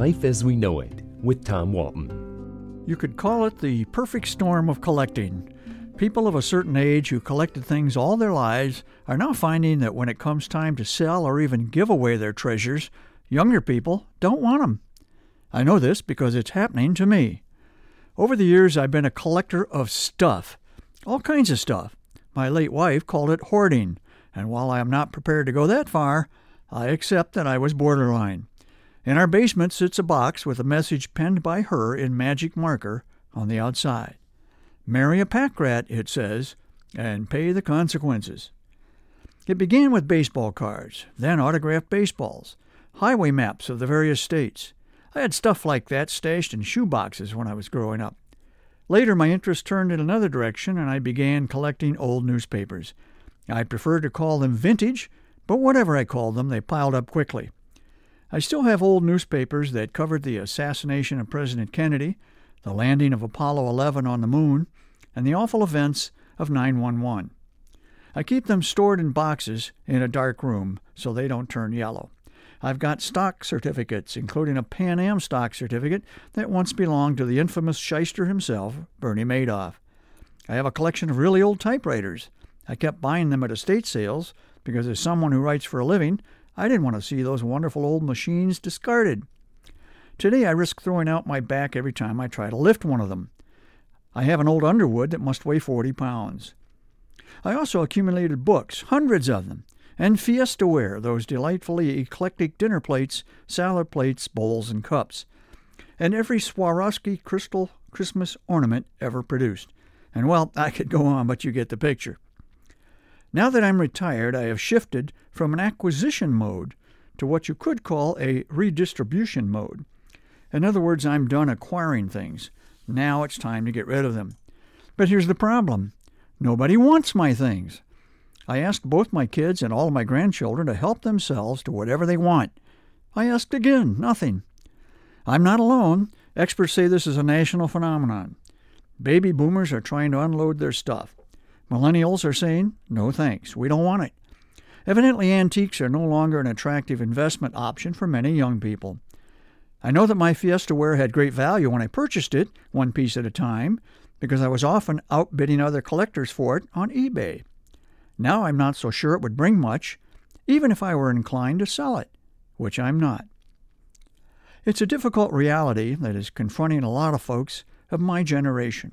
Life as We Know It with Tom Walton. You could call it the perfect storm of collecting. People of a certain age who collected things all their lives are now finding that when it comes time to sell or even give away their treasures, younger people don't want them. I know this because it's happening to me. Over the years, I've been a collector of stuff, all kinds of stuff. My late wife called it hoarding, and while I am not prepared to go that far, I accept that I was borderline. In our basement sits a box with a message penned by her in magic marker on the outside. Marry a pack rat, it says, and pay the consequences. It began with baseball cards, then autographed baseballs, highway maps of the various states. I had stuff like that stashed in shoe boxes when I was growing up. Later, my interest turned in another direction, and I began collecting old newspapers. I prefer to call them vintage but whatever I called them, they piled up quickly. I still have old newspapers that covered the assassination of President Kennedy, the landing of Apollo 11 on the moon, and the awful events of 911. I keep them stored in boxes in a dark room so they don't turn yellow. I've got stock certificates, including a Pan Am stock certificate that once belonged to the infamous shyster himself, Bernie Madoff. I have a collection of really old typewriters. I kept buying them at estate sales because as someone who writes for a living, I didn't want to see those wonderful old machines discarded. Today I risk throwing out my back every time I try to lift one of them. I have an old Underwood that must weigh 40 pounds. I also accumulated books, hundreds of them, and Fiesta ware, those delightfully eclectic dinner plates, salad plates, bowls, and cups, and every Swarovski crystal Christmas ornament ever produced. And well, I could go on, but you get the picture. Now that I'm retired, I have shifted from an acquisition mode to what you could call a redistribution mode. In other words, I'm done acquiring things. Now it's time to get rid of them. But here's the problem nobody wants my things. I asked both my kids and all of my grandchildren to help themselves to whatever they want. I asked again, nothing. I'm not alone. Experts say this is a national phenomenon. Baby boomers are trying to unload their stuff. Millennials are saying, no thanks, we don't want it. Evidently, antiques are no longer an attractive investment option for many young people. I know that my Fiesta ware had great value when I purchased it, one piece at a time, because I was often outbidding other collectors for it on eBay. Now I'm not so sure it would bring much, even if I were inclined to sell it, which I'm not. It's a difficult reality that is confronting a lot of folks of my generation.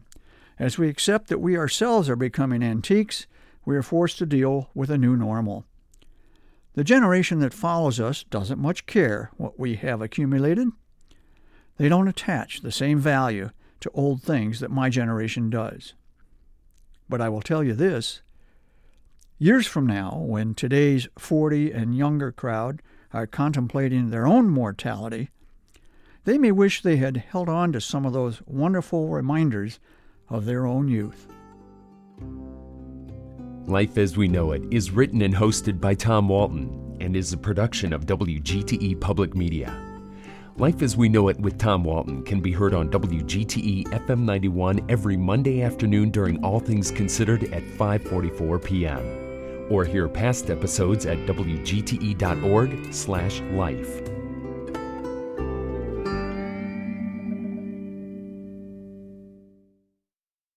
As we accept that we ourselves are becoming antiques, we are forced to deal with a new normal. The generation that follows us doesn't much care what we have accumulated. They don't attach the same value to old things that my generation does. But I will tell you this years from now, when today's 40 and younger crowd are contemplating their own mortality, they may wish they had held on to some of those wonderful reminders of their own youth. Life as We Know It is written and hosted by Tom Walton and is a production of WGTE Public Media. Life as We Know It with Tom Walton can be heard on WGTE FM 91 every Monday afternoon during All Things Considered at 5:44 p.m. or hear past episodes at wgte.org/life.